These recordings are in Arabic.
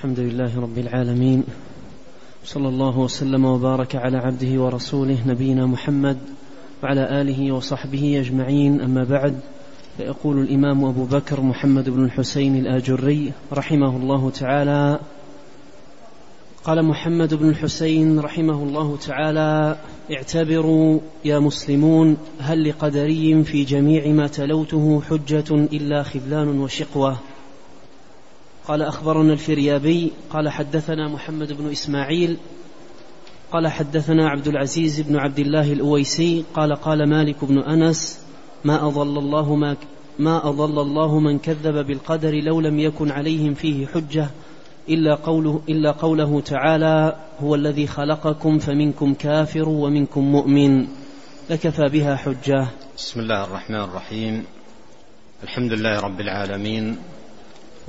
الحمد لله رب العالمين صلى الله وسلم وبارك على عبده ورسوله نبينا محمد وعلى آله وصحبه أجمعين. أما بعد فيقول الإمام أبو بكر محمد بن الحسين الآجري رحمه الله تعالى قال محمد بن الحسين رحمه الله تعالى اعتبروا يا مسلمون هل لقدري في جميع ما تلوته حجة إلا خذلان وشقوة؟ قال أخبرنا الفريابي قال حدثنا محمد بن إسماعيل قال حدثنا عبد العزيز بن عبد الله الأويسي قال قال مالك بن أنس ما أضل الله ما ما أضل الله من كذب بالقدر لو لم يكن عليهم فيه حجة إلا قوله إلا قوله تعالى هو الذي خلقكم فمنكم كافر ومنكم مؤمن لكفى بها حجة. بسم الله الرحمن الرحيم. الحمد لله رب العالمين.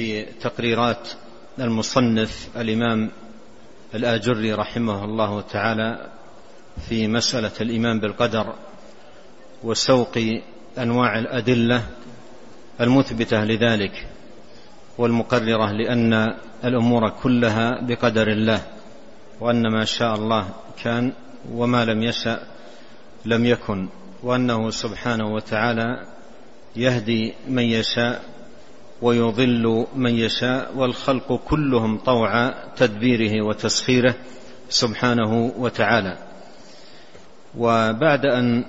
في تقريرات المصنف الإمام الآجري رحمه الله تعالى في مسألة الإيمان بالقدر وسوق أنواع الأدلة المثبتة لذلك والمقررة لأن الأمور كلها بقدر الله وأن ما شاء الله كان وما لم يشأ لم يكن وأنه سبحانه وتعالى يهدي من يشاء ويضل من يشاء والخلق كلهم طوع تدبيره وتسخيره سبحانه وتعالى. وبعد أن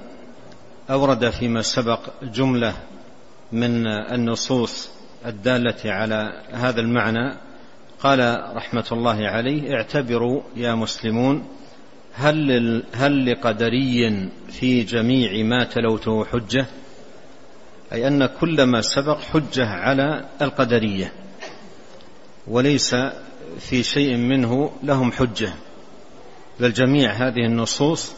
أورد فيما سبق جملة من النصوص الدالة على هذا المعنى قال رحمة الله عليه اعتبروا يا مسلمون هل هل لقدري في جميع ما تلوته حجة؟ أي أن كل ما سبق حجة على القدرية وليس في شيء منه لهم حجة. بل جميع هذه النصوص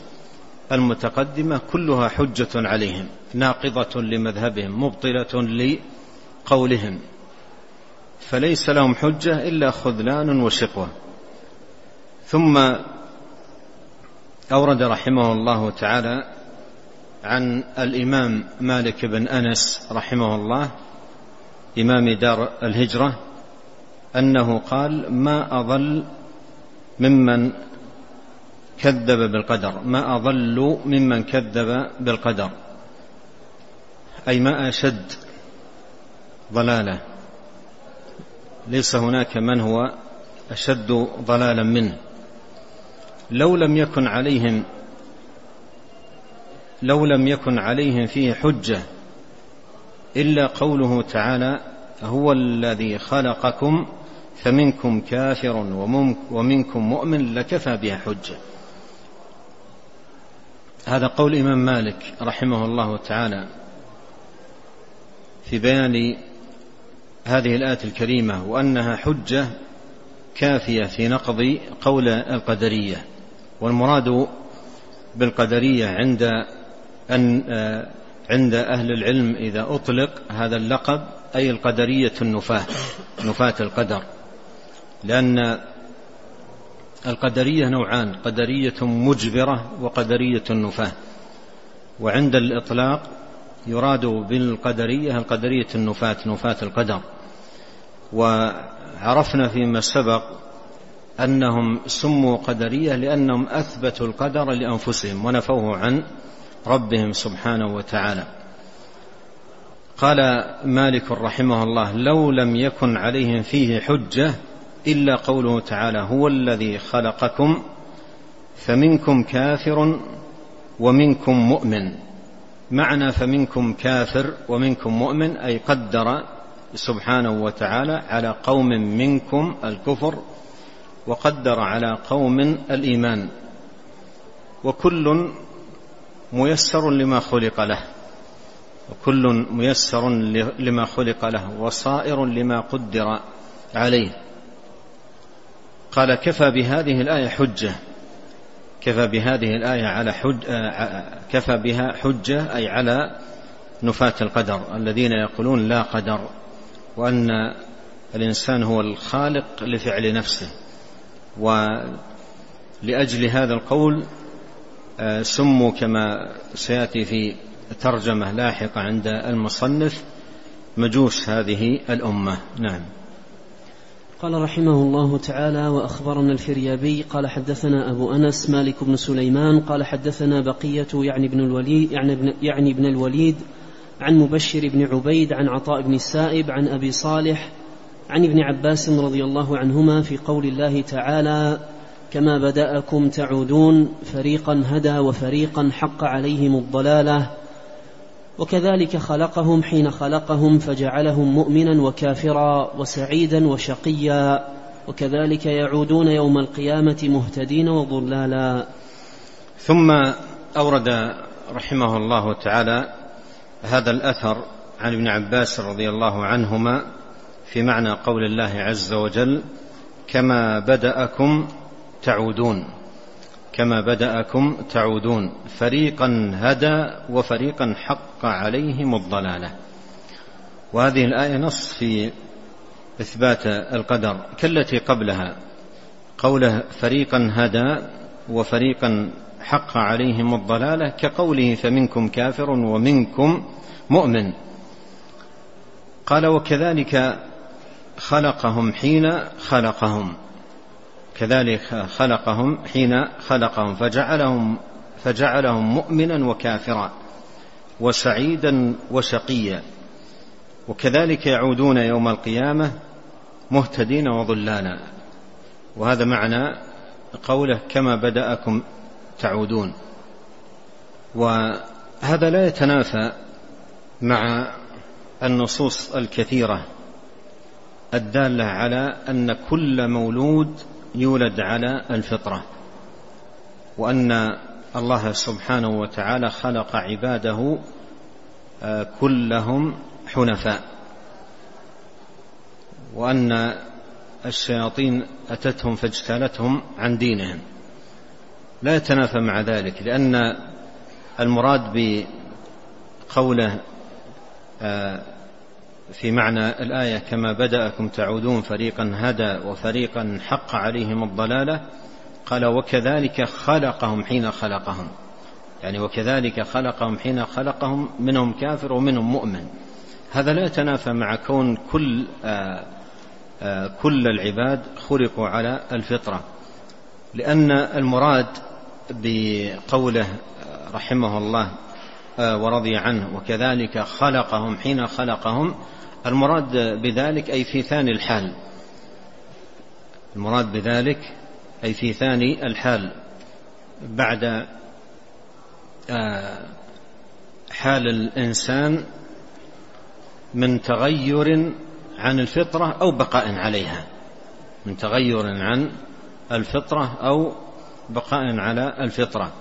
المتقدمة كلها حجة عليهم ناقضة لمذهبهم مبطلة لقولهم. فليس لهم حجة إلا خذلان وشقوة. ثم أورد رحمه الله تعالى عن الإمام مالك بن أنس رحمه الله إمام دار الهجرة أنه قال ما أضل ممن كذب بالقدر ما أضل ممن كذب بالقدر. أي ما أشد ضلاله. ليس هناك من هو أشد ضلالا منه. لو لم يكن عليهم لو لم يكن عليهم فيه حجة إلا قوله تعالى هو الذي خلقكم فمنكم كافر ومنكم مؤمن لكفى بها حجة. هذا قول الإمام مالك رحمه الله تعالى في بيان هذه الآية الكريمة وأنها حجة كافية في نقض قول القدرية والمراد بالقدرية عند أن آه، عند أهل العلم إذا أطلق هذا اللقب أي القدرية النفاة نفاة القدر. لأن القدرية نوعان قدرية مجبرة وقدرية النفاة. وعند الإطلاق يراد بالقدرية القدرية النفاة نفاة القدر. وعرفنا فيما سبق أنهم سموا قدرية لأنهم أثبتوا القدر لأنفسهم ونفوه عن ربهم سبحانه وتعالى. قال مالك رحمه الله لو لم يكن عليهم فيه حجة إلا قوله تعالى هو الذي خلقكم فمنكم كافر ومنكم مؤمن. معنى فمنكم كافر ومنكم مؤمن أي قدر سبحانه وتعالى على قوم منكم الكفر وقدر على قوم الإيمان. وكل ميسر لما خلق له وكل ميسر لما خلق له وصائر لما قدر عليه. قال كفى بهذه الآية حجة كفى بهذه الآية على حج كفى بها حجة أي على نفاة القدر. الذين يقولون لا قدر وأن الإنسان هو الخالق لفعل نفسه. ولأجل هذا القول سموا كما سيأتي في ترجمة لاحقة عند المصنف مجوس هذه الأمة. نعم. قال رحمه الله تعالى وأخبرنا الفريابي قال حدثنا أبو أنس مالك بن سليمان قال حدثنا بقية يعني ابن الوليد يعني ابن, يعني ابن الوليد عن مبشر بن عبيد عن عطاء بن السائب عن أبي صالح عن ابن عباس رضي الله عنهما في قول الله تعالى كما بدأكم تعودون فريقا هدى وفريقا حق عليهم الضلالة وكذلك خلقهم حين خلقهم فجعلهم مؤمنا وكافرا وسعيدا وشقيا وكذلك يعودون يوم القيامة مهتدين وضلالا. ثم أورد رحمه الله تعالى هذا الأثر عن ابن عباس رضي الله عنهما في معنى قول الله عز وجل كما بدأكم تعودون. كما بدأكم تعودون. فريقا هدى وفريقا حق عليهم الضلالة. وهذه الآية نص في إثبات القدر. كالتي قبلها. قوله فريقا هدى وفريقا حق عليهم الضلالة كقوله فمنكم كافر ومنكم مؤمن. قال وكذلك خلقهم حين خلقهم. كذلك خلقهم حين خلقهم فجعلهم فجعلهم مؤمنا وكافرا وسعيدا وشقيا. وكذلك يعودون يوم القيامة مهتدين وضلالا وهذا معنى قوله كما بدأكم تعودون. وهذا لا يتنافى مع النصوص الكثيرة الدالة على أن كل مولود يولد على الفطرة وأن الله سبحانه وتعالى خلق عباده آه، كلهم حنفاء وأن الشياطين أتتهم فاجتالتهم عن دينهم. لا يتنافى مع ذلك لأن المراد بقوله آه، في معنى الآية كما بدأكم تعودون فريقا هدى وفريقا حق عليهم الضلالة قال وكذلك خلقهم حين خلقهم. يعني وكذلك خلقهم حين خلقهم منهم كافر ومنهم مؤمن. هذا لا يتنافى مع كون كل آآ آه، آآ آه، كل العباد خلقوا على الفطرة. لأن المراد بقوله رحمه الله ورضي عنه. وكذلك خلقهم حين خلقهم المراد بذلك أي في ثاني الحال. المراد بذلك أي في ثاني الحال. بعد آه، حال الإنسان من تغير عن الفطرة أو بقاء عليها. من تغير عن الفطرة أو بقاء على الفطرة.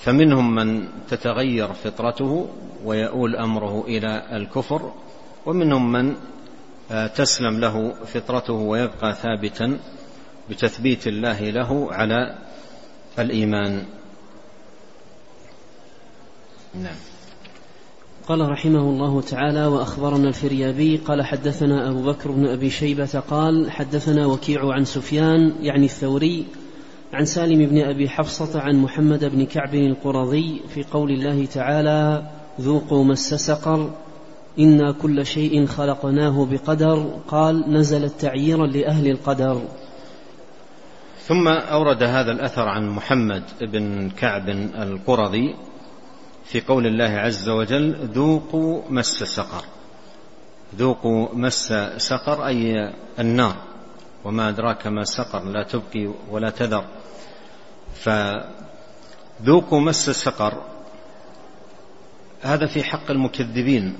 فمنهم من تتغير فطرته ويؤول أمره إلى الكفر ومنهم من آه، تسلم له فطرته ويبقى ثابتا بتثبيت الله له على الإيمان. نعم. قال رحمه الله تعالى وأخبرنا الفريابي قال حدثنا أبو بكر بن أبي شيبة قال حدثنا وكيع عن سفيان يعني الثوري عن سالم بن أبي حفصة عن محمد بن كعب القرظي في قول الله تعالى ذوقوا مس سقر إنا كل شيء خلقناه بقدر قال نزلت تعييرا لأهل القدر. ثم أورد هذا الأثر عن محمد بن كعب القرظي في قول الله عز وجل ذوقوا مس سقر ذوقوا مس سقر أي النار. وما أدراك ما سقر لا تبقي ولا تذر. فذوقوا مس سقر هذا في حق المكذبين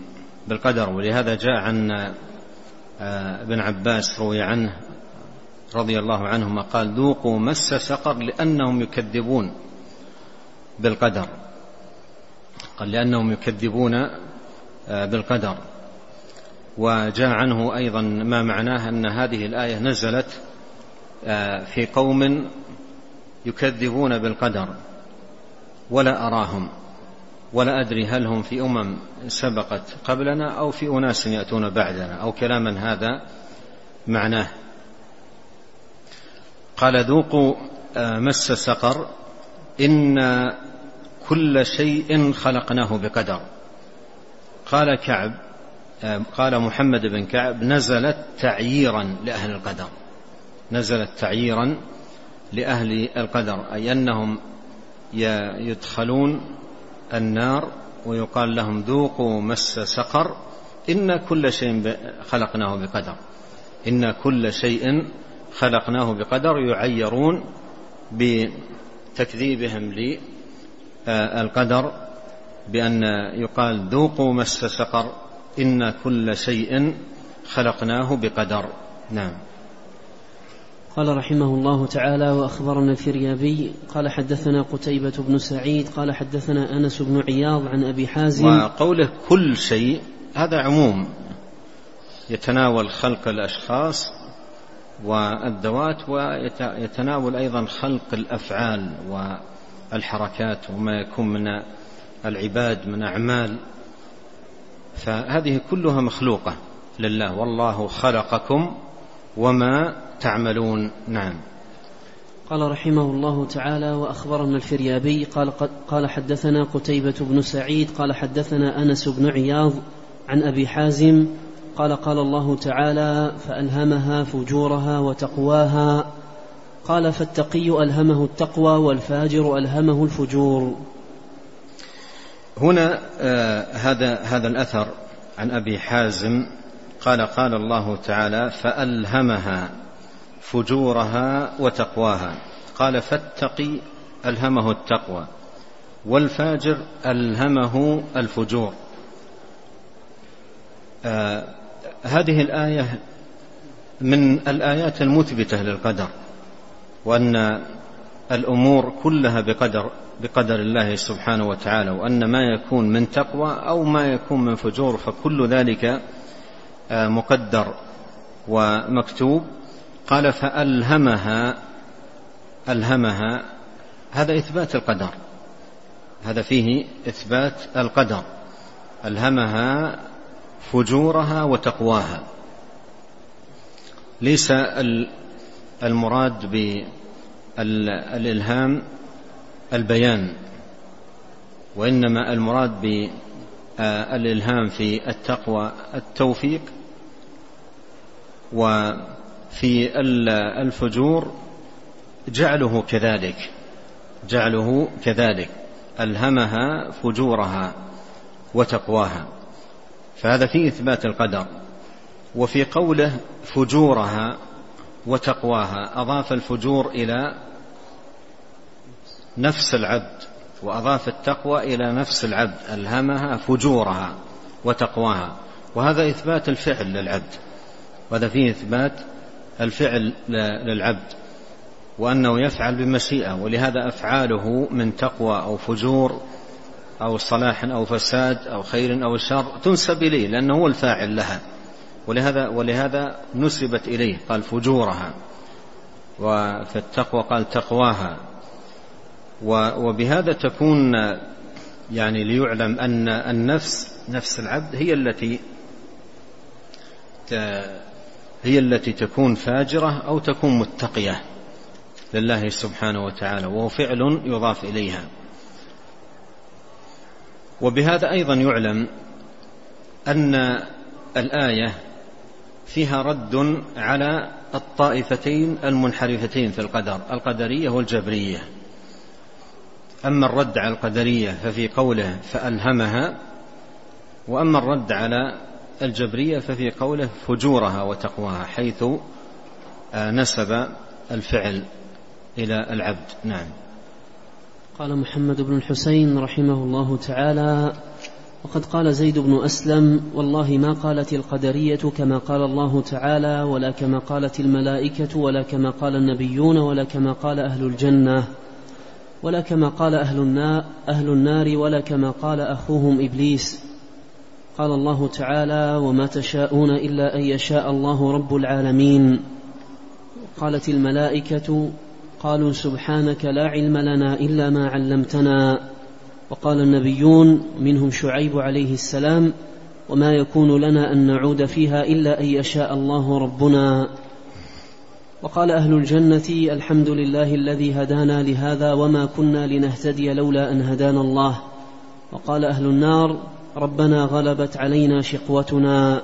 بالقدر ولهذا جاء عن آه، ابن عباس روي عنه رضي الله عنهما قال ذوقوا مس سقر لأنهم يكذبون بالقدر. قال لأنهم يكذبون آه، بالقدر. وجاء عنه أيضا ما معناه أن هذه الآية نزلت آه، في قوم يكذبون بالقدر ولا أراهم ولا أدري هل هم في أمم سبقت قبلنا أو في أناس يأتون بعدنا أو كلاما هذا معناه. قال ذوقوا آه، مس سقر إن كل شيء خلقناه بقدر. قال كعب قال محمد بن كعب نزلت تعييرا لأهل القدر. نزلت تعييرا لأهل القدر أي أنهم يدخلون النار ويقال لهم ذوقوا مس سقر إن كل شيء خلقناه بقدر. إن كل شيء خلقناه بقدر يعيرون بتكذيبهم للقدر بأن يقال ذوقوا مس سقر. إن كل شيء خلقناه بقدر. نعم. قال رحمه الله تعالى وأخبرنا الفريابي قال حدثنا قتيبة بن سعيد قال حدثنا أنس بن عياض عن أبي حازم. وقوله كل شيء هذا عموم. يتناول خلق الأشخاص والذوات ويتناول أيضا خلق الأفعال والحركات وما يكون من العباد من أعمال. فهذه كلها مخلوقة لله. والله خلقكم وما تعملون. نعم. قال رحمه الله تعالى وأخبرنا الفريابي قال قال حدثنا قتيبة بن سعيد قال حدثنا أنس بن عياض عن أبي حازم قال قال الله تعالى فألهمها فجورها وتقواها. قال فالتقي ألهمه التقوى والفاجر ألهمه الفجور. هنا آه هذا هذا الأثر عن أبي حازم. قال قال الله تعالى فألهمها فجورها وتقواها. قال فاتقي ألهمه التقوى والفاجر ألهمه الفجور. آه هذه الآية من الآيات المثبتة للقدر وأن الأمور كلها بقدر. بقدر الله سبحانه وتعالى وأن ما يكون من تقوى أو ما يكون من فجور فكل ذلك آه مقدر ومكتوب. قال فألهمها ألهمها هذا إثبات القدر هذا فيه إثبات القدر. ألهمها فجورها وتقواها. ليس المراد بالإلهام البيان وإنما المراد بالإلهام في التقوى التوفيق و في الفجور جعله كذلك جعله كذلك ألهمها فجورها وتقواها. فهذا في إثبات القدر وفي قوله فجورها وتقواها أضاف الفجور إلى نفس العبد وأضاف التقوى إلى نفس العبد ألهمها فجورها وتقواها. وهذا إثبات الفعل للعبد. وهذا فيه إثبات الفعل للعبد. وأنه يفعل بمشيئة ولهذا أفعاله من تقوى أو فجور أو صلاح أو فساد أو خير أو شر تنسب إليه لأنه هو الفاعل لها. ولهذا ولهذا نسبت إليه قال فجورها. وفي التقوى قال تقواها. وبهذا تكون يعني ليعلم أن النفس نفس العبد هي التي هي التي تكون فاجرة أو تكون متقية لله سبحانه وتعالى وهو فعل يضاف إليها. وبهذا أيضا يعلم أن الآية فيها رد على الطائفتين المنحرفتين في القدر القدرية والجبرية. أما الرد على القدرية ففي قوله فألهمها وأما الرد على الجبرية ففي قوله فجورها وتقواها حيث آه، نسب الفعل إلى العبد. نعم. قال محمد بن الحسين رحمه الله تعالى وقد قال زيد بن أسلم والله ما قالت القدرية كما قال الله تعالى ولا كما قالت الملائكة ولا كما قال النبيون ولا كما قال أهل الجنة. ولا كما قال أهل النار, أهل النار ولا كما قال أخوهم إبليس. قال الله تعالى وما تشاءون إلا أن يشاء الله رب العالمين. قالت الملائكة قالوا سبحانك لا علم لنا إلا ما علمتنا. وقال النبيون منهم شعيب عليه السلام وما يكون لنا أن نعود فيها إلا أن يشاء الله ربنا. وقال أهل الجنة الحمد لله الذي هدانا لهذا وما كنا لنهتدي لولا أن هدانا الله. وقال أهل النار ربنا غلبت علينا شقوتنا.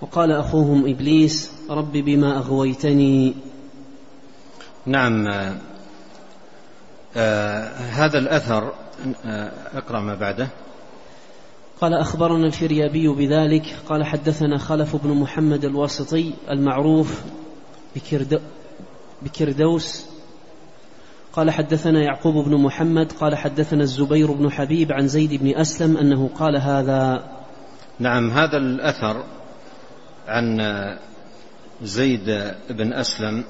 وقال أخوهم إبليس رب بما أغويتني. نعم آه آه هذا الأثر آه اقرأ ما بعده. قال أخبرنا الفريابي بذلك قال حدثنا خلف بن محمد الواسطي المعروف بكردوس. قال حدثنا يعقوب بن محمد قال حدثنا الزبير بن حبيب عن زيد بن أسلم أنه قال هذا. نعم هذا الأثر عن زيد بن أسلم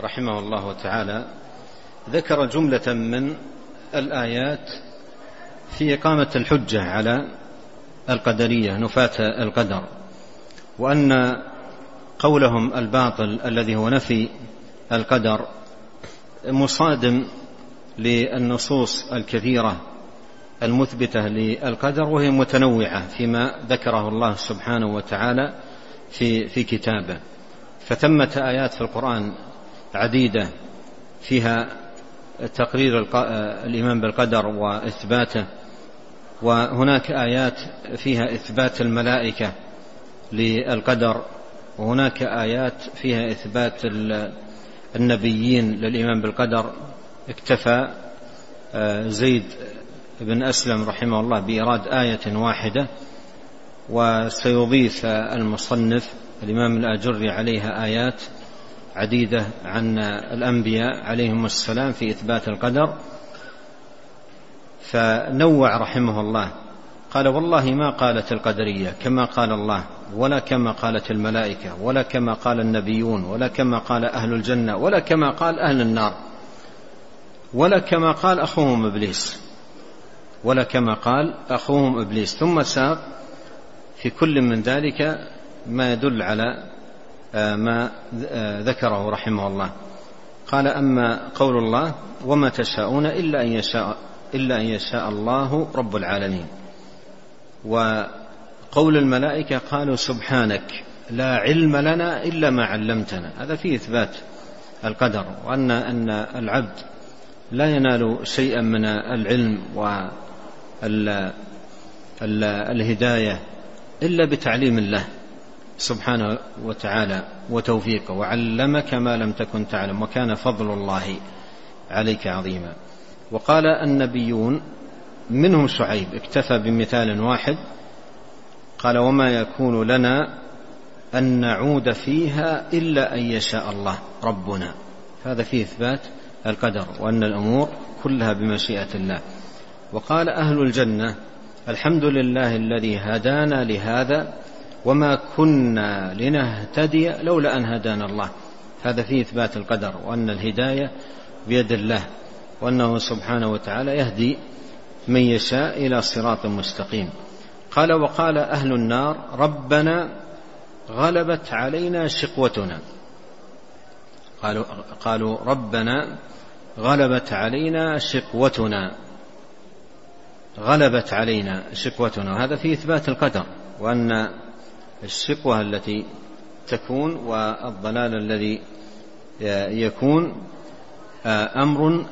رحمه الله تعالى ذكر جملة من الآيات في إقامة الحجة على القدرية نفاة القدر وأن قولهم الباطل الذي هو نفي القدر مصادم للنصوص الكثيرة المثبتة للقدر وهي متنوعة فيما ذكره الله سبحانه وتعالى في في كتابه. فثمة آيات في القرآن عديدة فيها تقرير الإيمان بالقدر وإثباته وهناك آيات فيها إثبات الملائكة للقدر وهناك آيات فيها إثبات النبيين للإيمان بالقدر. اكتفى آه، زيد بن أسلم رحمه الله بإيراد آية واحدة وسيضيف المصنف الإمام الآجري عليها آيات عديدة عن الأنبياء عليهم السلام في إثبات القدر. فنوع رحمه الله. قال والله ما قالت القدرية كما قال الله ولا كما قالت الملائكة ولا كما قال النبيون ولا كما قال أهل الجنة ولا كما قال أهل النار ولا كما قال أخوهم إبليس ولا كما قال أخوهم إبليس. ثم ساق في كل من ذلك ما يدل على آه، ما آه، ذكره رحمه الله. قال أما قول الله وما تشاءون إلا أن يشاء إلا أن يشاء الله رب العالمين. وقول الملائكة قالوا سبحانك لا علم لنا إلا ما علمتنا. هذا فيه إثبات القدر وأن أن العبد لا ينال شيئا من العلم والهداية إلا بتعليم الله سبحانه وتعالى وتوفيقه. وعلمك ما لم تكن تعلم وكان فضل الله عليك عظيما. وقال النبيون منهم شعيب اكتفى بمثال واحد قال وما يكون لنا أن نعود فيها إلا أن يشاء الله ربنا. هذا فيه إثبات القدر وأن الأمور كلها بمشيئة الله. وقال أهل الجنة الحمد لله الذي هدانا لهذا وما كنا لنهتدي لولا أن هدانا الله. هذا فيه إثبات القدر وأن الهداية بيد الله وأنه سبحانه وتعالى يهدي من يشاء إلى صراط مستقيم. قال وقال أهل النار ربنا غلبت علينا شقوتنا. قالوا قالوا ربنا غلبت علينا شقوتنا. غلبت علينا شقوتنا. وهذا في إثبات القدر وأن الشقوة التي تكون والضلال الذي يكون أمر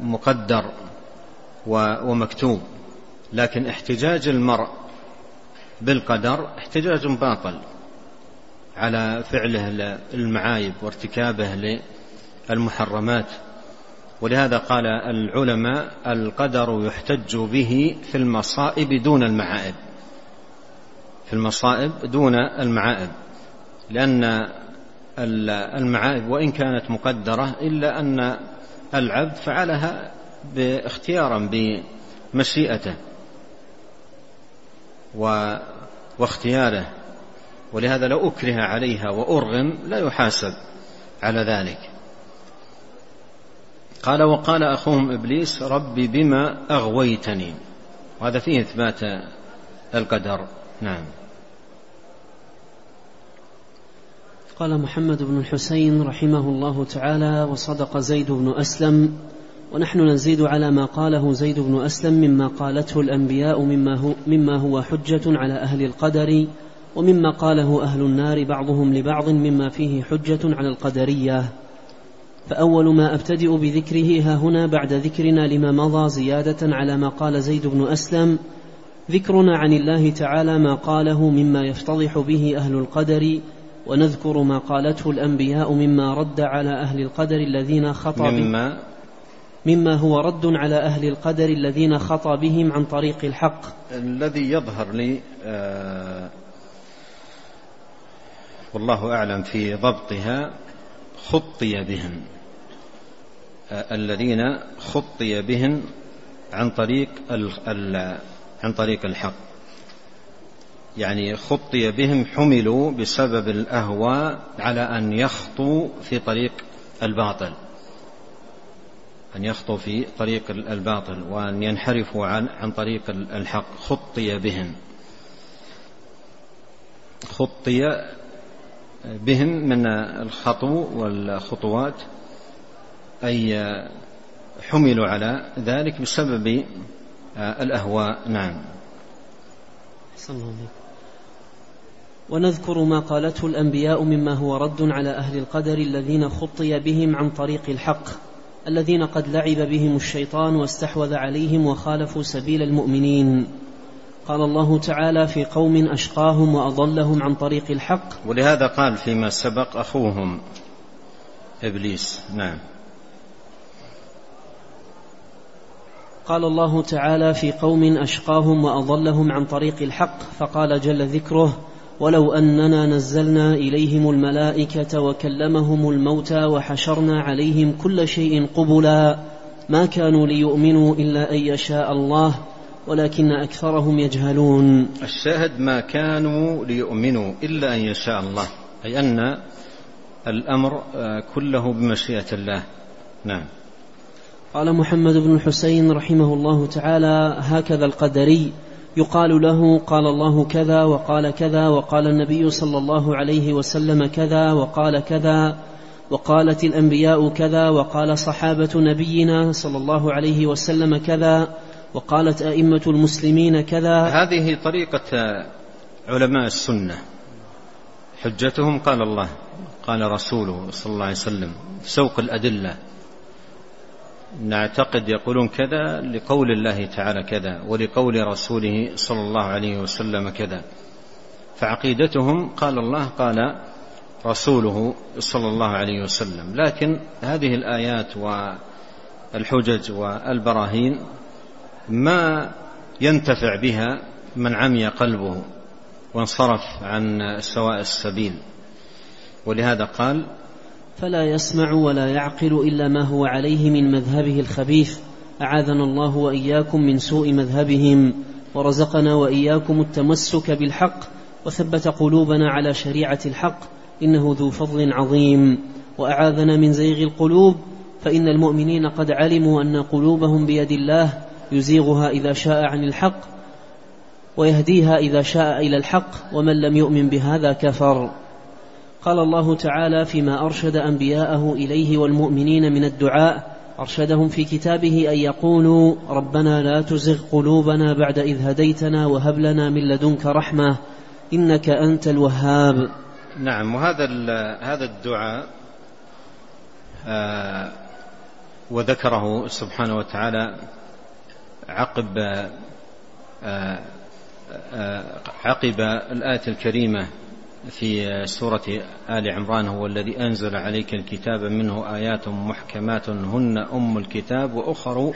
مقدر. ومكتوب. لكن احتجاج المرء بالقدر احتجاج باطل على فعله المعايب وارتكابه للمحرمات. ولهذا قال العلماء القدر يحتج به في المصائب دون المعائب. في المصائب دون المعائب. لأن المعائب وإن كانت مقدرة إلا أن العبد فعلها باختيارا بمشيئته واختياره. ولهذا لو أكره عليها وأرغم لا يحاسب على ذلك. قال وقال أخوهم إبليس رب بما أغويتني. وهذا فيه إثبات القدر. نعم. قال محمد بن الحسين رحمه الله تعالى وصدق زيد بن أسلم ونحن نزيد على ما قاله زيد بن أسلم مما قالته الأنبياء مما هو, مما هو حجة على أهل القدر ومما قاله أهل النار بعضهم لبعض مما فيه حجة على القدرية. فأول ما أبتدئ بذكره ها هنا بعد ذكرنا لما مضى زيادة على ما قال زيد بن أسلم ذكرنا عن الله تعالى ما قاله مما يفتضح به أهل القدر ونذكر ما قالته الأنبياء مما رد على أهل القدر الذين خطأ مما مما هو رد على أهل القدر الذين خطى بهم عن طريق الحق. الذي يظهر لي آه والله أعلم في ضبطها خطي بهم. آه الذين خطي بهم عن طريق عن طريق الحق. يعني خطي بهم حملوا بسبب الأهواء على أن يخطوا في طريق الباطل. أن يخطوا في طريق الباطل وأن ينحرفوا عن عن طريق الحق. خطي بهم خطي بهم من الخطو والخطوات. أي حملوا على ذلك بسبب الأهواء. نعم. ونذكر ما قالته الأنبياء مما هو رد على أهل القدر الذين خطي بهم عن طريق الحق. الذين قد لعب بهم الشيطان واستحوذ عليهم وخالفوا سبيل المؤمنين. قال الله تعالى في قوم أشقاهم وأضلهم عن طريق الحق. ولهذا قال فيما سبق أخوهم إبليس. نعم. قال الله تعالى في قوم أشقاهم وأضلهم عن طريق الحق. فقال جل ذكره ولو أننا نزلنا إليهم الملائكة وكلمهم الموتى وحشرنا عليهم كل شيء قبلا ما كانوا ليؤمنوا إلا أن يشاء الله ولكن أكثرهم يجهلون. الشاهد ما كانوا ليؤمنوا إلا أن يشاء الله أي أن الأمر كله بمشيئة الله. نعم. قال محمد بن الحسين رحمه الله تعالى هكذا القدري يقال له قال الله كذا وقال كذا وقال النبي صلى الله عليه وسلم كذا وقال كذا وقالت الأنبياء كذا وقال صحابة نبينا صلى الله عليه وسلم كذا وقالت أئمة المسلمين كذا. هذه طريقة علماء السنة. حجتهم قال الله قال رسوله صلى الله عليه وسلم سوق الأدلة. نعتقد يقولون كذا لقول الله تعالى كذا ولقول رسوله صلى الله عليه وسلم كذا. فعقيدتهم قال الله قال رسوله صلى الله عليه وسلم. لكن هذه الآيات والحجج والبراهين ما ينتفع بها من عمي قلبه وانصرف عن سواء السبيل. ولهذا قال فلا يسمع ولا يعقل إلا ما هو عليه من مذهبه الخبيث. أعاذنا الله وإياكم من سوء مذهبهم ورزقنا وإياكم التمسك بالحق وثبت قلوبنا على شريعة الحق إنه ذو فضل عظيم. وأعاذنا من زيغ القلوب فإن المؤمنين قد علموا أن قلوبهم بيد الله يزيغها إذا شاء عن الحق ويهديها إذا شاء إلى الحق ومن لم يؤمن بهذا كفر. قال الله تعالى فيما أرشد أنبياءه إليه والمؤمنين من الدعاء أرشدهم في كتابه أن يقولوا ربنا لا تزغ قلوبنا بعد إذ هديتنا وهب لنا من لدنك رحمة إنك أنت الوهاب. نعم وهذا هذا الدعاء آه وذكره سبحانه وتعالى عقب آه آه عقب الآية الكريمة في سورة آل عمران هو الذي أنزل عليك الكتاب منه آيات محكمات هن أم الكتاب وأخر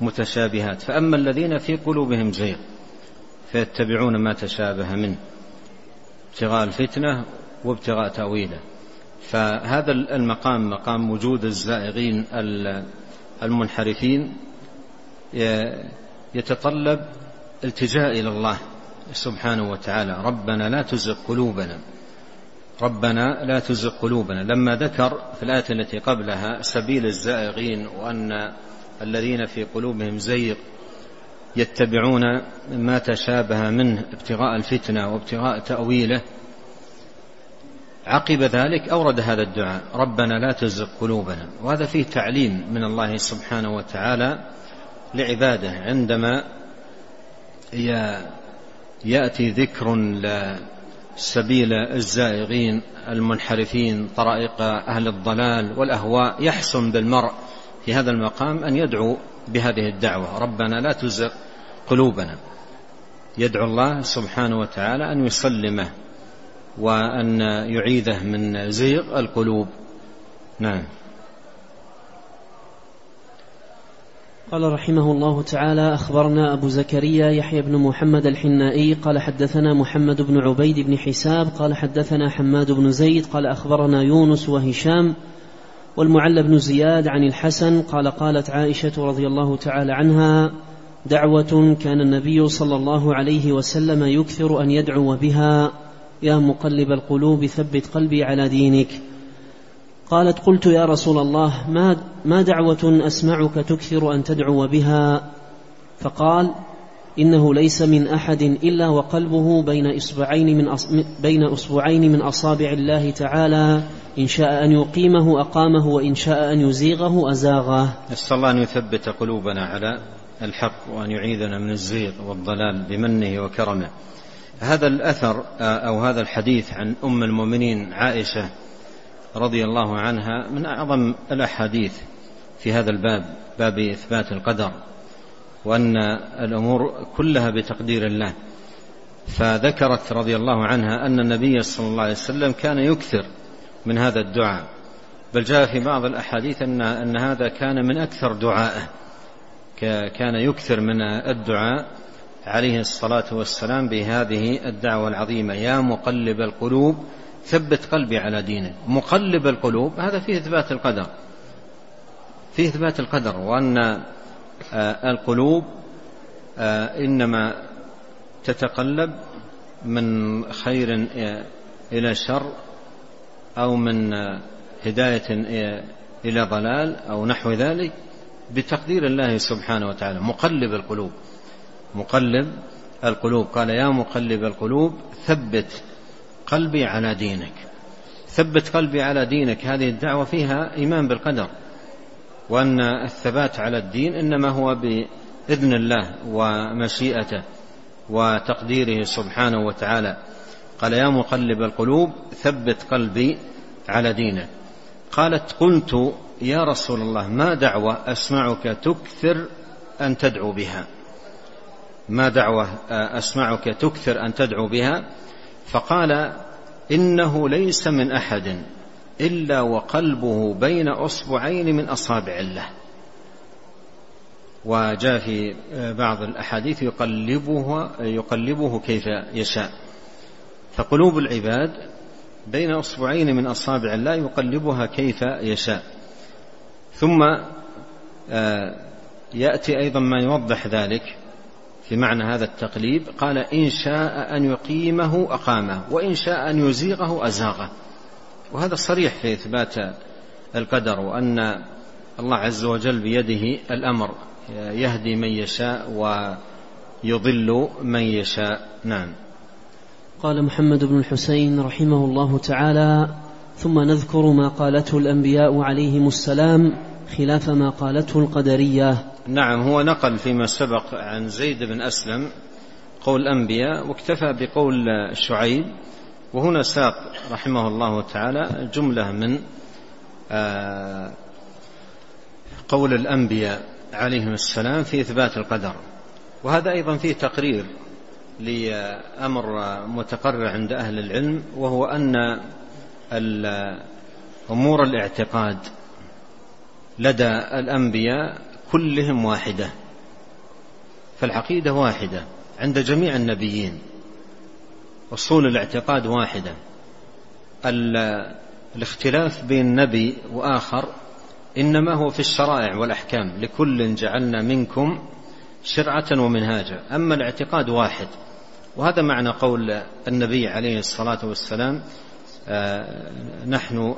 متشابهات. فأما الذين في قلوبهم زيغ فيتبعون ما تشابه منه ابتغاء الفتنة وابتغاء تأويله. فهذا المقام مقام وجود الزائغين المنحرفين يتطلب التجاء إلى الله. سبحانه وتعالى ربنا لا تزغ قلوبنا ربنا لا تزغ قلوبنا. لما ذكر في الآية التي قبلها سبيل الزائغين وأن الذين في قلوبهم زيغ يتبعون ما تشابه منه ابتغاء الفتنة وابتغاء تأويله عقب ذلك أورد هذا الدعاء ربنا لا تزغ قلوبنا. وهذا فيه تعليم من الله سبحانه وتعالى لعباده عندما يأتي ذكر سبيل الزائغين المنحرفين طرائق أهل الضلال والأهواء يحسن بالمرء في هذا المقام أن يدعو بهذه الدعوة. ربنا لا تزغ قلوبنا. يدعو الله سبحانه وتعالى أن يسلمه وأن يعيذه من زيغ القلوب. نعم. قال رحمه الله تعالى أخبرنا أبو زكريا يحيى بن محمد الحنائي قال حدثنا محمد بن عبيد بن حساب قال حدثنا حماد بن زيد قال أخبرنا يونس وهشام والمعلى بن زياد عن الحسن قال قالت عائشة رضي الله تعالى عنها دعوة كان النبي صلى الله عليه وسلم يكثر أن يدعو بها. يا مقلب القلوب ثبت قلبي على دينك. قالت قلت يا رسول الله ما ما دعوة أسمعك تكثر أن تدعو بها فقال إنه ليس من أحد إلا وقلبه بين إصبعين من. بين أصبعين من أصابع الله تعالى إن شاء أن يقيمه أقامه وإن شاء أن يزيغه أزاغه نسأل الله أن يثبت قلوبنا على الحق وأن يعيذنا من الزيغ والضلال بمنه وكرمه هذا الأثر أو هذا الحديث عن أم المؤمنين عائشة رضي الله عنها من أعظم الأحاديث في هذا الباب باب إثبات القدر وأن الأمور كلها بتقدير الله. فذكرت رضي الله عنها أن النبي صلى الله عليه وسلم كان يكثر من هذا الدعاء. بل جاء في بعض الأحاديث أن, أن هذا كان من أكثر دعائه كان يكثر من الدعاء عليه الصلاة والسلام بهذه الدعوة العظيمة. يا مقلب القلوب ثبت قلبي على دينك مقلب القلوب هذا فيه إثبات القدر. فيه إثبات القدر وأن آه، القلوب آه، إنما تتقلب من خير إلى شر أو من هداية إلى ضلال أو نحو ذلك بتقدير الله سبحانه وتعالى. مقلب القلوب مقلب القلوب. قال يا مقلب القلوب ثبت قلبي على دينك. ثبت قلبي على دينك. هذه الدعوة فيها إيمان بالقدر وأن الثبات على الدين إنما هو بإذن الله ومشيئته وتقديره سبحانه وتعالى. قال يا مقلب القلوب ثبت قلبي على دينك. قالت قلت يا رسول الله ما دعوة أسمعك تكثر أن تدعو بها؟ ما دعوة أسمعك تكثر أن تدعو بها؟ فقال إنه ليس من أحد إلا وقلبه بين أصبعين من أصابع الله. وجاء في بعض الأحاديث يقلبه يقلبه كيف يشاء. فقلوب العباد بين أصبعين من أصابع الله يقلبها كيف يشاء. ثم آه، يأتي أيضا ما يوضح ذلك. في معنى هذا التقليب قال إن شاء أن يقيمه أقامه وإن شاء أن يزيغه أزاغه. وهذا صريح في إثبات القدر وأن الله عز وجل بيده الأمر يهدي من يشاء ويضل من يشاء. نعم. قال محمد بن الحسين رحمه الله تعالى ثم نذكر ما قالته الأنبياء عليهم السلام خلاف ما قالته القدرية. نعم هو نقل فيما سبق عن زيد بن أسلم قول الأنبياء واكتفى بقول شعيب وهنا ساق رحمه الله تعالى جملة من آه، قول الأنبياء عليهم السلام في إثبات القدر. وهذا أيضا فيه تقرير لأمر متقرر عند أهل العلم وهو أن أمور الاعتقاد لدى الأنبياء كلهم واحدة. فالعقيدة واحدة عند جميع النبيين. أصول الاعتقاد واحدة. الاختلاف بين نبي وآخر إنما هو في الشرائع والأحكام. لكل جعلنا منكم شرعة ومنهاجا. أما الاعتقاد واحد. وهذا معنى قول النبي عليه الصلاة والسلام آه، نحن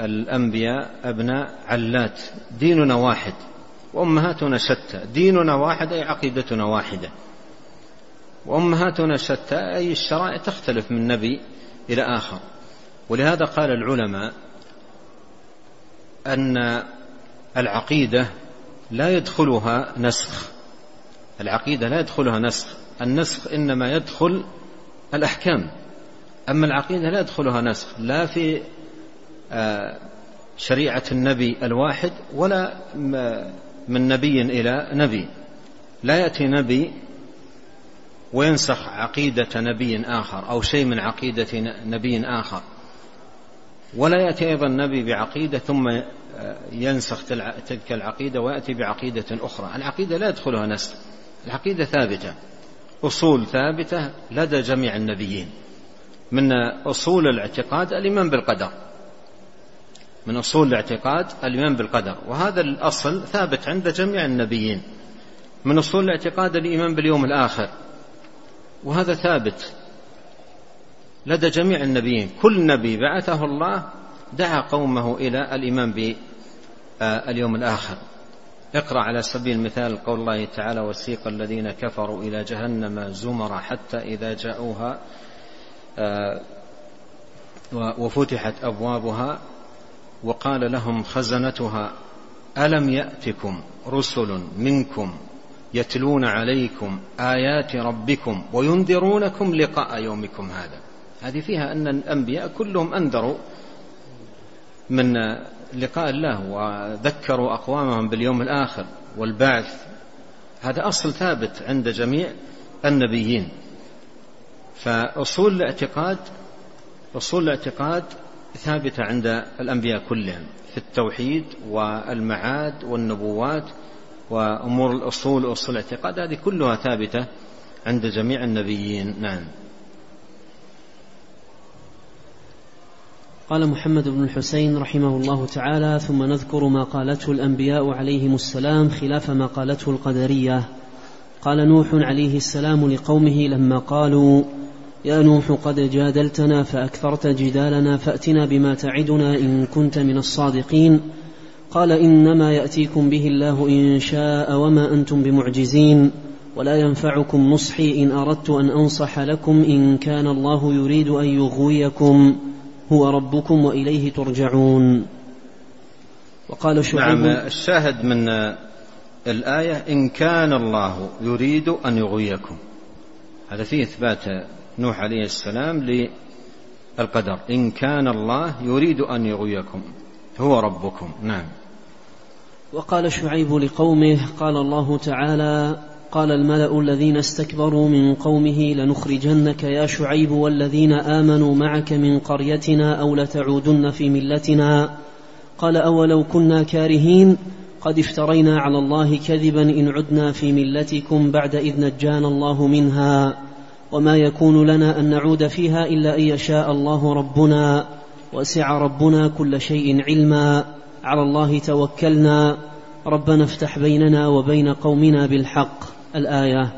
الأنبياء أبناء علات. ديننا واحد. وأمهاتنا شتى ديننا واحد أي عقيدتنا واحدة. وأمهاتنا شتى أي الشرائع تختلف من نبي إلى آخر. ولهذا قال العلماء أن العقيدة لا يدخلها نسخ. العقيدة لا يدخلها نسخ. النسخ إنما يدخل الأحكام. أما العقيدة لا يدخلها نسخ لا في آه، شريعة النبي الواحد ولا من نبي إلى نبي. لا يأتي نبي وينسخ عقيدة نبي آخر أو شيء من عقيدة نبي آخر. ولا يأتي أيضا النبي بعقيدة ثم ينسخ تلك العقيدة ويأتي بعقيدة أخرى. العقيدة لا يدخلها نسخ. العقيدة ثابتة. أصول ثابتة لدى جميع النبيين. من أصول الاعتقاد الإيمان بالقدر. من أصول الاعتقاد الإيمان بالقدر وهذا الأصل ثابت عند جميع النبيين. من أصول الاعتقاد الإيمان باليوم الآخر وهذا ثابت لدى جميع النبيين. كل نبي بعثه الله دعا قومه إلى الإيمان باليوم الآخر. اقرأ على سبيل المثال قول الله تعالى وسيق الذين كفروا إلى جهنم زمرا حتى إذا جاءوها آه، وفتحت أبوابها وقال لهم خزنتها ألم يأتكم رسل منكم يتلون عليكم آيات ربكم وينذرونكم لقاء يومكم هذا؟ هذه فيها أن الأنبياء كلهم أنذروا من لقاء الله وذكروا أقوامهم باليوم الآخر والبعث. هذا أصل ثابت عند جميع النبيين. فأصول الاعتقاد أصول الاعتقاد ثابتة عند الأنبياء كلهم في التوحيد والمعاد والنبوات وأمور الأصول وأصول الاعتقاد. هذه كلها ثابتة عند جميع النبيين. نعم. قال محمد بن الحسين رحمه الله تعالى ثم نذكر ما قالته الأنبياء عليهم السلام خلاف ما قالته القدرية. قال نوح عليه السلام لقومه لما قالوا يا نوح قد جادلتنا فأكثرت جدالنا فأتنا بما تعدنا إن كنت من الصادقين. قال إنما يأتيكم به الله إن شاء وما أنتم بمعجزين. ولا ينفعكم نصحي إن أردت أن أنصح لكم إن كان الله يريد أن يغويكم. هو ربكم وإليه ترجعون. وقال شعيب نعم الشاهد من الآية إن كان الله يريد أن يغويكم. هذا فيه إثبات نوح عليه السلام للقدر. إن كان الله يريد أن يغويكم هو ربكم. نعم. وقال شعيب لقومه قال الله تعالى قال الملأ الذين استكبروا من قومه لنخرجنك يا شعيب والذين آمنوا معك من قريتنا أو لتعودن في ملتنا. قال أولو كنا كارهين قد افترينا على الله كذبا إن عدنا في ملتكم بعد إذ نجانا الله منها. وما يكون لنا أن نعود فيها إلا أن يشاء الله ربنا وسع ربنا كل شيء علما. على الله توكلنا. ربنا افتح بيننا وبين قومنا بالحق. الآية.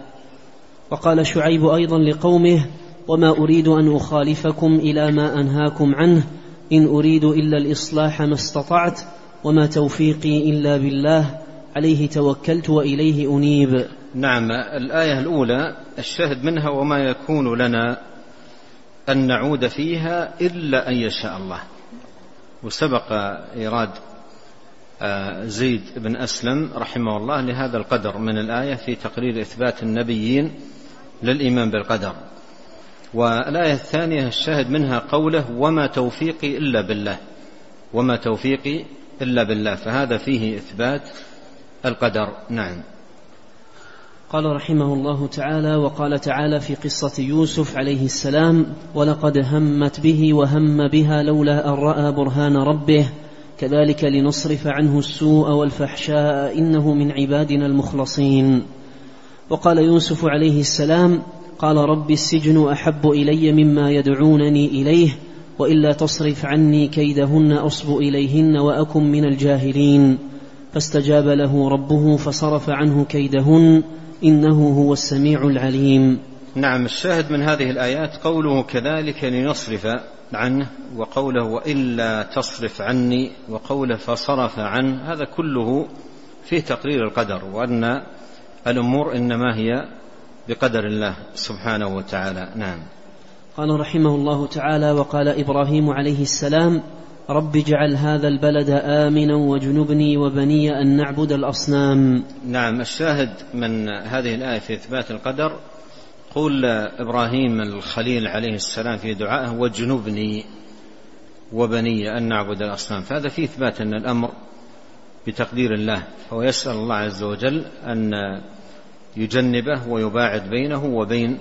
وقال شعيب أيضا لقومه وما أريد أن أخالفكم إلى ما أنهاكم عنه. إن أريد إلا الإصلاح ما استطعت وما توفيقي إلا بالله. عليه توكلت وإليه أنيب. نعم الآية الأولى الشاهد منها وما يكون لنا أن نعود فيها إلا أن يشاء الله. وسبق إيراد آه، زيد بن أسلم رحمه الله لهذا القدر من الآية في تقرير إثبات النبيين للإيمان بالقدر. والآية الثانية الشاهد منها قوله وما توفيقي إلا بالله. وما توفيقي إلا بالله فهذا فيه إثبات القدر. نعم. قال رحمه الله تعالى وقال تعالى في قصة يوسف عليه السلام ولقد همت به وهم بها لولا أن رأى برهان ربه. كذلك لنصرف عنه السوء والفحشاء إنه من عبادنا المخلصين. وقال يوسف عليه السلام قال رب السجن أحب إلي مما يدعونني إليه وإلا تصرف عني كيدهن أصب إليهن وأكن من الجاهلين. فاستجاب له ربه فصرف عنه كيدهن إنه هو السميع العليم. نعم الشاهد من هذه الآيات قوله كذلك لنصرف عنه وقوله وإلا تصرف عني وقوله فصرف عنه هذا كله فيه تقرير القدر وأن الأمور إنما هي بقدر الله سبحانه وتعالى. نعم. قال رحمه الله تعالى وقال إبراهيم عليه السلام رب اجعل هذا البلد آمنا وجنبني وبني أن نعبد الأصنام. نعم الشاهد من هذه الآية في إثبات القدر قول إبراهيم الخليل عليه السلام في دعائه وجنبني وبني أن نعبد الأصنام. فهذا فيه إثبات أن الأمر بتقدير الله. فهو يسأل الله عز وجل أن يجنبه ويباعد بينه وبين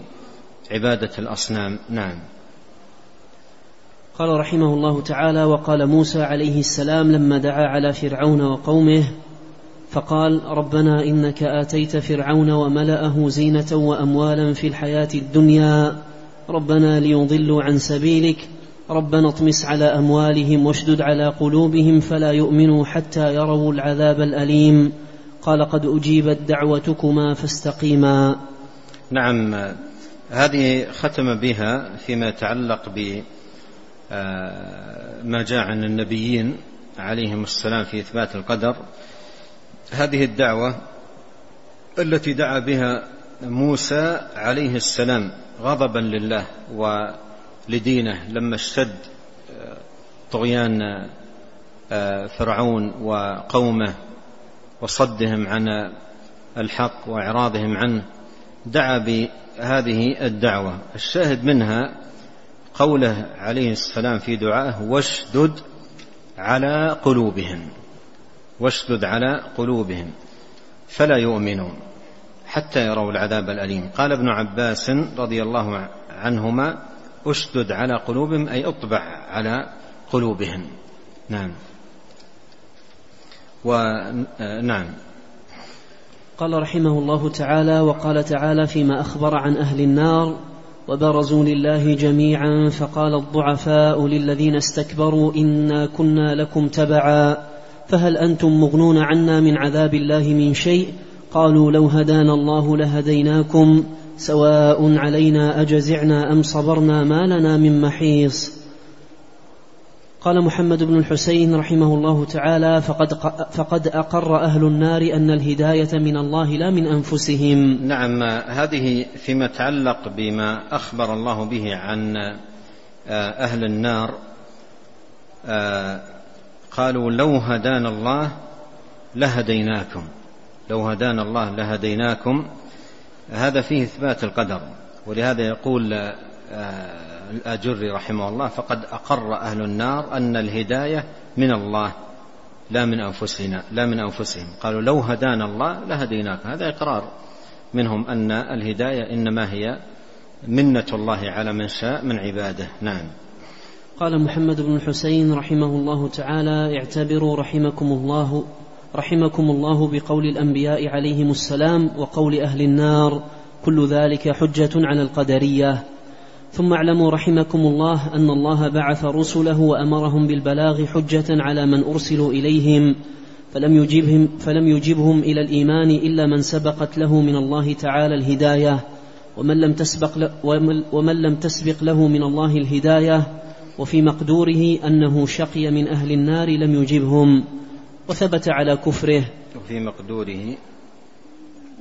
عبادة الأصنام. نعم. قال رحمه الله تعالى وقال موسى عليه السلام لما دعا على فرعون وقومه فقال ربنا إنك آتيت فرعون وملأه زينة وأموالا في الحياة الدنيا ربنا ليضلوا عن سبيلك ربنا اطمس على أموالهم واشدد على قلوبهم فلا يؤمنوا حتى يروا العذاب الأليم. قال قد أجيبت دعوتكما فاستقيما. نعم هذه ختم بها فيما يتعلق ب ما جاء عن النبيين عليهم السلام في إثبات القدر. هذه الدعوة التي دعا بها موسى عليه السلام غضبا لله ولدينه لما اشتد طغيان فرعون وقومه وصدهم عن الحق وإعراضهم عنه دعا بهذه الدعوة. الشاهد منها قوله عليه السلام في دعائه واشدد على قلوبهم. واشدد على قلوبهم فلا يؤمنون حتى يروا العذاب الأليم. قال ابن عباس رضي الله عنهما أشدد على قلوبهم أي أطبع على قلوبهم. نعم. ونعم قال رحمه الله تعالى وقال تعالى فيما أخبر عن أهل النار وبرزوا لله جميعا فقال الضعفاء للذين استكبروا إنا كنا لكم تبعا فهل أنتم مغنون عنا من عذاب الله من شيء قالوا لو هدانا الله لهديناكم سواء علينا أجزعنا أم صبرنا ما لنا من محيص قال محمد بن الحسين رحمه الله تعالى فقد, فقد أقر أهل النار أن الهداية من الله لا من أنفسهم. نعم هذه فيما يتعلق بما أخبر الله به عن أهل النار قالوا لو هدانا الله لهديناكم لو هدانا الله لهديناكم. هذا فيه إثبات القدر ولهذا يقول الآجري رحمه الله فقد أقر أهل النار أن الهداية من الله لا من أنفسنا لا من أنفسهم. قالوا لو هدانا الله لهديناك. هذا إقرار منهم أن الهداية إنما هي منة الله على من شاء من عباده. نعم. قال محمد بن الحسين رحمه الله تعالى اعتبروا رحمكم الله رحمكم الله بقول الأنبياء عليهم السلام وقول أهل النار كل ذلك حجة على القدرية. ثم اعلموا رحمكم الله أن الله بعث رسله وأمرهم بالبلاغ حجة على من أرسلوا إليهم فلم يجبهم فلم يجبهم إلى الإيمان إلا من سبقت له من الله تعالى الهداية ومن لم تسبق ومن لم تسبق له من الله الهداية وفي مقدوره أنه شقي من أهل النار لم يجبهم وثبت على كفره. وفي مقدوره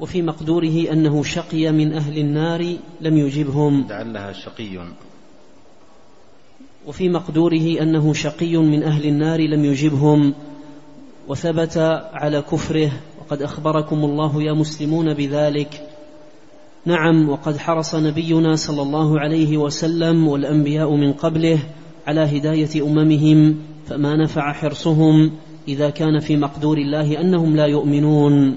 وفي مقدوره أنه شقي من أهل النار لم يجبهم. لعلها شقي. وفي مقدوره أنه شقي من أهل النار لم يجبهم. وثبت على كفره وقد أخبركم الله يا مسلمون بذلك. نعم وقد حرص نبينا صلى الله عليه وسلم والأنبياء من قبله على هداية أممهم فما نفع حرصهم إذا كان في مقدور الله أنهم لا يؤمنون.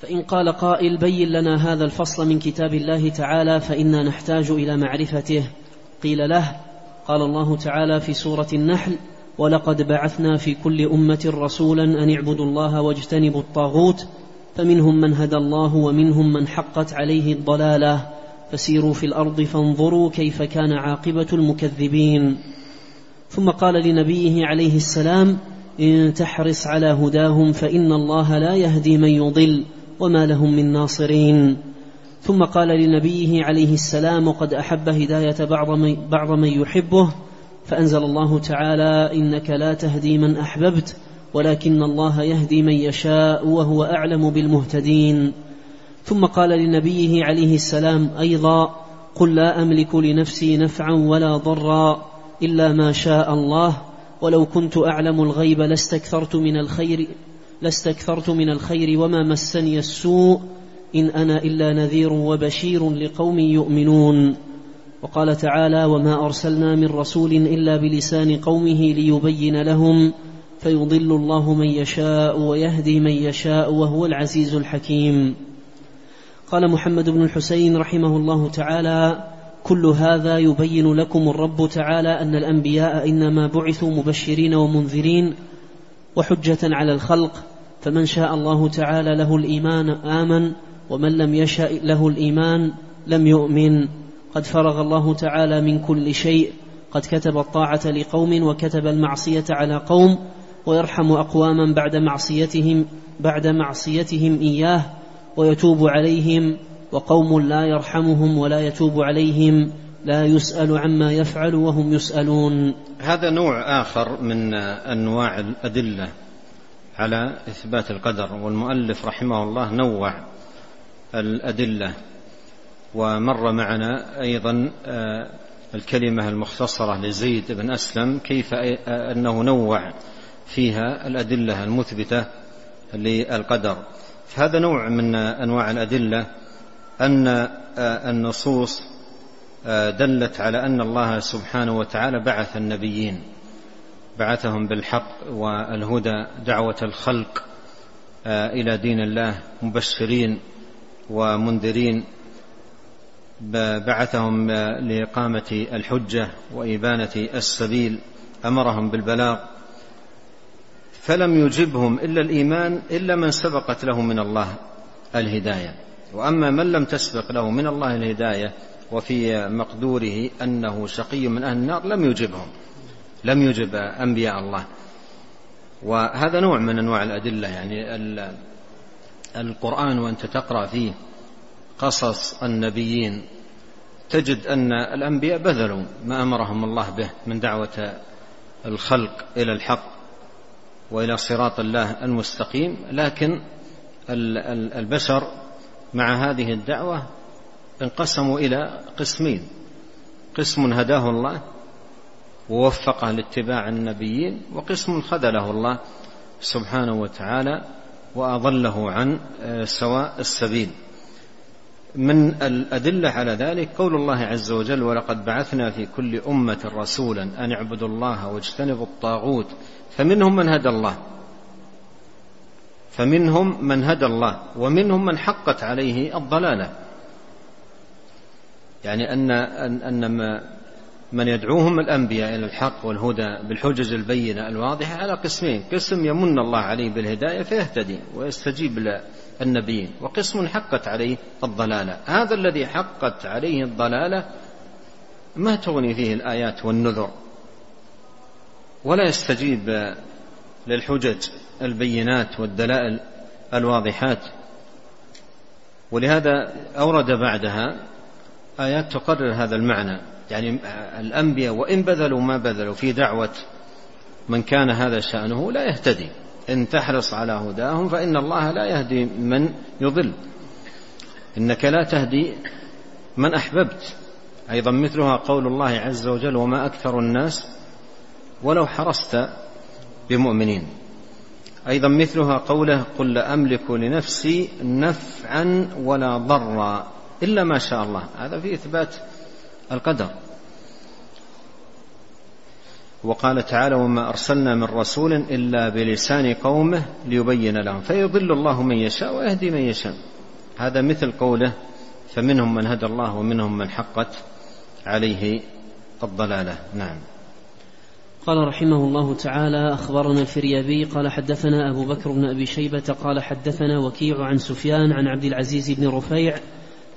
فإن قال قائل بين لنا هذا الفصل من كتاب الله تعالى فإنا نحتاج إلى معرفته. قيل له قال الله تعالى في سورة النحل ولقد بعثنا في كل أمة رسولا أن اعبدوا الله واجتنبوا الطاغوت فمنهم من هدى الله ومنهم من حقت عليه الضلالة. فسيروا في الأرض فانظروا كيف كان عاقبة المكذبين. ثم قال لنبيه عليه السلام إن تحرص على هداهم فإن الله لا يهدي من يضل. وما لهم من ناصرين ثم قال لنبيه عليه السلام وقد احب هدايه بعض من, بعض من يحبه فانزل الله تعالى انك لا تهدي من احببت ولكن الله يهدي من يشاء وهو اعلم بالمهتدين ثم قال لنبيه عليه السلام أيضا قل لا املك لنفسي نفعا ولا ضرا الا ما شاء الله ولو كنت اعلم الغيب لاستكثرت من الخير لاستكثرت من الخير وما مسني السوء إن أنا إلا نذير وبشير لقوم يؤمنون. وقال تعالى وما أرسلنا من رسول إلا بلسان قومه ليبين لهم فيضل الله من يشاء ويهدي من يشاء وهو العزيز الحكيم. قال محمد بن الحسين رحمه الله تعالى كل هذا يبين لكم الرب تعالى أن الأنبياء إنما بعثوا مبشرين ومنذرين وحجة على الخلق فمن شاء الله تعالى له الإيمان آمن ومن لم يشأ له الإيمان لم يؤمن. قد فرغ الله تعالى من كل شيء قد كتب الطاعة لقوم وكتب المعصية على قوم ويرحم أقواما بعد معصيتهم بعد معصيتهم إياه ويتوب عليهم وقوم لا يرحمهم ولا يتوب عليهم. لا يسأل عما يفعل وهم يسألون. هذا نوع آخر من أنواع الأدلة على إثبات القدر والمؤلف رحمه الله نوع الأدلة ومر معنا أيضا آه، الكلمة المختصرة لزيد بن أسلم كيف أنه نوع فيها الأدلة المثبتة للقدر. هذا نوع من أنواع الأدلة أن آه، النصوص آه، دلت على أن الله سبحانه وتعالى بعث النبيين بعثهم بالحق والهدى دعوة الخلق آه، إلى دين الله مبشرين ومنذرين بعثهم لإقامة الحجة وإبانة السبيل أمرهم بالبلاغ. فلم يجبهم إلا الإيمان إلا من سبقت له من الله الهداية. وأما من لم تسبق له من الله الهداية وفي مقدوره أنه شقي من أهل النار لم يجبهم لم يجب أنبياء الله. وهذا نوع من أنواع الأدلة يعني القرآن وأنت تقرأ فيه قصص النبيين تجد أن الأنبياء بذلوا ما أمرهم الله به من دعوة الخلق إلى الحق وإلى صراط الله المستقيم لكن البشر مع هذه الدعوة انقسموا إلى قسمين. قسم هداه الله ووفقه لاتباع النبيين وقسم خذله الله سبحانه وتعالى وأضله عن سواء السبيل. من الأدلة على ذلك قول الله عز وجل ولقد بعثنا في كل أمة رسولا أن اعبدوا الله واجتنبوا الطاغوت فمنهم من هدى الله. فمنهم من هدى الله ومنهم من حقت عليه الضلالة. يعني ان ما من يدعوهم الأنبياء إلى الحق والهدى بالحجج البينة الواضحة على قسمين، قسم يمن الله عليه بالهداية فيهتدي ويستجيب للنبيين، وقسم حقت عليه الضلالة، هذا الذي حقت عليه الضلالة ما تغني فيه الآيات والنذر ولا يستجيب للحجج البينات والدلائل الواضحات. ولهذا أورد بعدها آيات تقرر هذا المعنى. يعني الأنبياء وإن بذلوا ما بذلوا في دعوة من كان هذا شأنه لا يهتدي. إن تحرص على هداهم فإن الله لا يهدي من يضل. إنك لا تهدي من أحببت. أيضا مثلها قول الله عز وجل وما أكثر الناس ولو حرصت بمؤمنين. أيضا مثلها قوله قل لا املك لنفسي نفعا ولا ضرا. إلا ما شاء الله. هذا في إثبات القدر. وقال تعالى وما أرسلنا من رسول إلا بلسان قومه ليبين لهم. فيضل الله من يشاء ويهدي من يشاء. هذا مثل قوله فمنهم من هدى الله ومنهم من حقت عليه الضلالة. نعم. قال رحمه الله تعالى أخبرنا الفريابي قال حدثنا أبو بكر بن أبي شيبة قال حدثنا وكيع عن سفيان عن عبد العزيز بن رفيع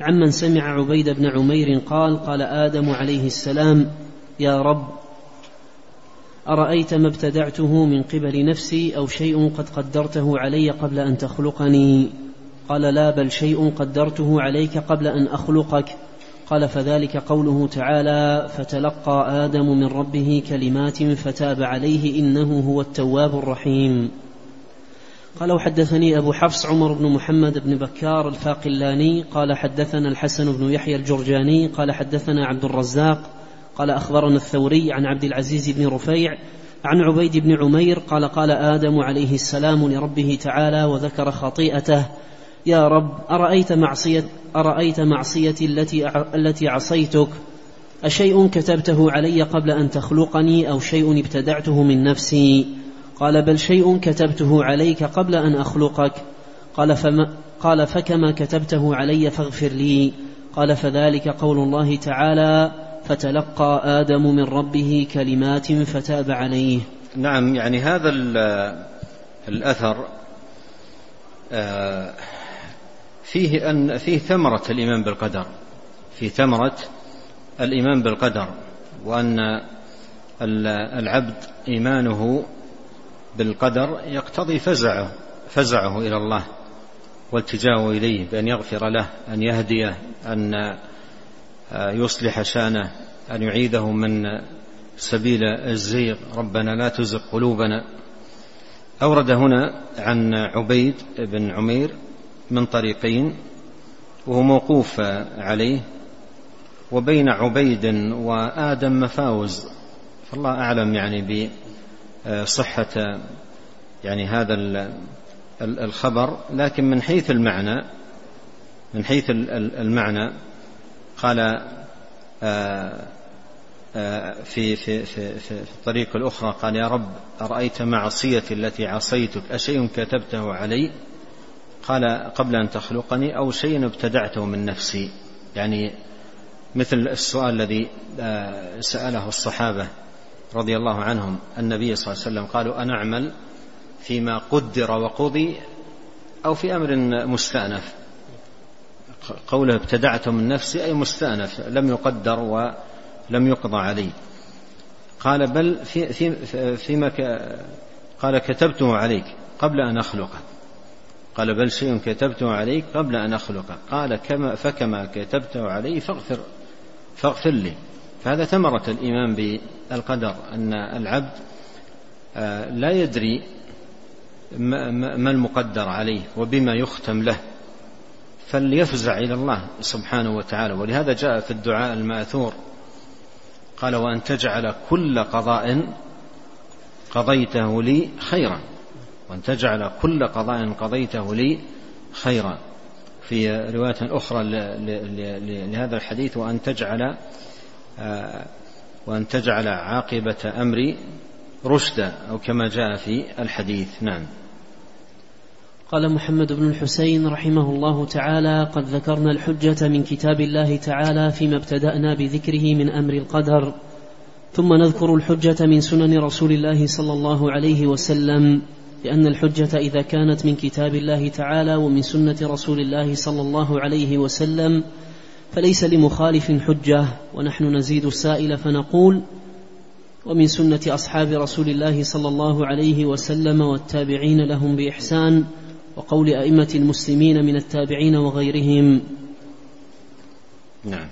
عمن سمع عبيد بن عمير قال قال آدم عليه السلام يا رب أرأيت ما ابتدعته من قبل نفسي أو شيء قد قدرته علي قبل أن تخلقني؟ قال لا بل شيء قدرته عليك قبل أن أخلقك. قال فذلك قوله تعالى فتلقى آدم من ربه كلمات فتاب عليه إنه هو التواب الرحيم. قال وحدثني أبو حفص عمر بن محمد بن بكار الفاقلاني قال حدثنا الحسن بن يحيى الجرجاني قال حدثنا عبد الرزاق قال أخبرنا الثوري عن عبد العزيز بن رفيع عن عبيد بن عمير قال قال آدم عليه السلام لربه تعالى وذكر خطيئته يا رب أرأيت معصية أرأيت معصيتي التي التي عصيتك؟ أشيء كتبته علي قبل أن تخلقني أو شيء ابتدعته من نفسي؟ قال بل شيء كتبته عليك قبل أن أخلقك. قال فما قال فكما كتبته علي فاغفر لي. قال فذلك قول الله تعالى فتلقى آدم من ربه كلمات فتاب عليه. نعم يعني هذا الأثر آه، فيه أن فيه ثمرة الإيمان بالقدر. في ثمرة الإيمان بالقدر وأن العبد إيمانه بالقدر يقتضي فزعه فزعه إلى الله والتجاؤه إليه بأن يغفر له أن يهديه أن يصلح شأنه أن يعيده من سبيل الزيغ. ربنا لا تزغ قلوبنا. أورد هنا عن عبيد بن عمير من طريقين وهو موقوف عليه وبين عبيد وآدم مفاوز. فالله أعلم يعني بصحة يعني هذا الخبر لكن من حيث المعنى من حيث المعنى قال آه، آه، في في في في الطريق الأخرى قال يا رب أرأيت معصيتي التي عصيتك أشيء كتبته علي؟ قال قبل أن تخلقني أو شيء ابتدعته من نفسي. يعني مثل السؤال الذي آه، سأله الصحابة رضي الله عنهم النبي صلى الله عليه وسلم قالوا أنعمل فيما قدر وقضي أو في أمر مستأنف. قوله ابتدعته من نفسي أي مستأنف لم يقدر ولم يقضى عليه. قال بل في في فيما قال كتبته عليك قبل أن أخلقك قال بل شيء كتبته عليك قبل أن أخلقك قال كما فكما كتبته علي فاغفر فاغفر لي. فهذا ثمرة الإيمان بالقدر أن العبد آه، لا يدري ما المقدر عليه وبما يختم له فليفزع إلى الله سبحانه وتعالى. ولهذا جاء في الدعاء المأثور قال وأن تجعل كل قضاء قضيته لي خيرا. وأن تجعل كل قضاء قضيته لي خيرا. في رواية أخرى لهذا الحديث وأن تجعل آه، وأن تجعل عاقبة أمري رشدا أو كما جاء في الحديث. نعم. قال محمد بن الحسين رحمه الله تعالى قد ذكرنا الحجة من كتاب الله تعالى فيما ابتدأنا بذكره من أمر القدر ثم نذكر الحجة من سنن رسول الله صلى الله عليه وسلم لأن الحجة إذا كانت من كتاب الله تعالى ومن سنة رسول الله صلى الله عليه وسلم فليس لمخالف حجة ونحن نزيد السائل فنقول ومن سنة أصحاب رسول الله صلى الله عليه وسلم والتابعين لهم بإحسان وقول أئمة المسلمين من التابعين وغيرهم. نعم.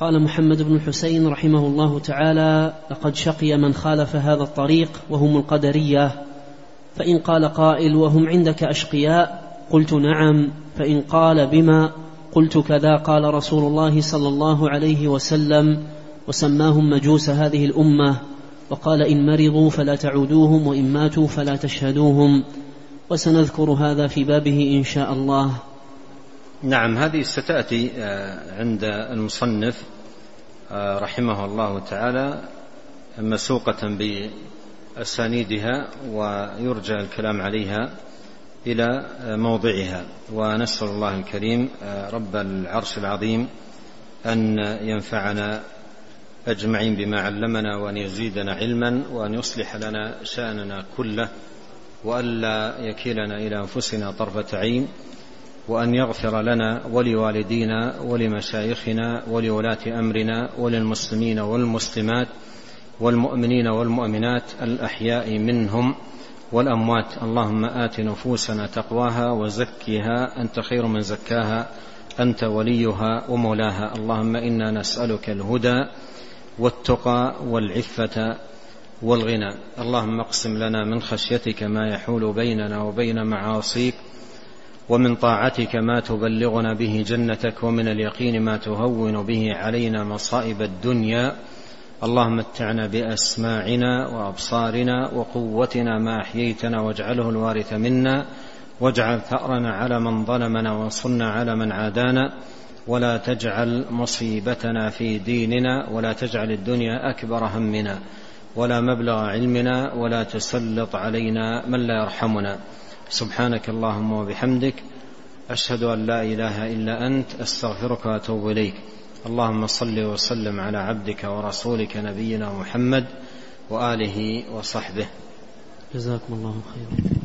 قال محمد بن الحسين رحمه الله تعالى لقد شقي من خالف هذا الطريق وهم القدرية. فإن قال قائل وهم عندك أشقياء؟ قلت نعم. فإن قال بما؟ قلت كذا قال رسول الله صلى الله عليه وسلم وسماهم مجوس هذه الأمة وقال إن مرضوا فلا تعودوهم وإن ماتوا فلا تشهدوهم وسنذكر هذا في بابه إن شاء الله. نعم هذه ستأتي آه، عند المصنف آه، رحمه الله تعالى مسوقة بأسانيدها ويرجى الكلام عليها. إلى آه، موضعها. ونسأل الله الكريم رب العرش العظيم أن ينفعنا أجمعين بما علمنا وأن يزيدنا علما وأن يصلح لنا شأننا كله وألا يكلنا إلى أنفسنا طرفة عين وأن يغفر لنا ولوالدينا ولمشايخنا ولولاة أمرنا وللمسلمين والمسلمات والمؤمنين والمؤمنات الأحياء منهم والأموات. اللهم آت نفوسنا تقواها وزكها. أنت خير من زكاها. أنت وليها ومولاها. اللهم إنا نسألك الهدى والتقى والعفة والغنى. اللهم اقسم لنا من خشيتك ما يحول بيننا وبين معاصيك ومن طاعتك ما تبلغنا به جنتك ومن اليقين ما تهون به علينا مصائب الدنيا. اللهم متعنا بأسماعنا وأبصارنا وقوتنا ما أحييتنا واجعله الوارث منا واجعل ثأرنا على من ظلمنا وانصرنا على من عادانا ولا تجعل مصيبتنا في ديننا ولا تجعل الدنيا أكبر همنا ولا مبلغ علمنا ولا تسلط علينا من لا يرحمنا. سبحانك اللهم وبحمدك أشهد أن لا إله إلا أنت أستغفرك وأتوب إليك. اللهم صل وسلم على عبدك ورسولك نبينا محمد وآله وصحبه. جزاكم الله خيرا.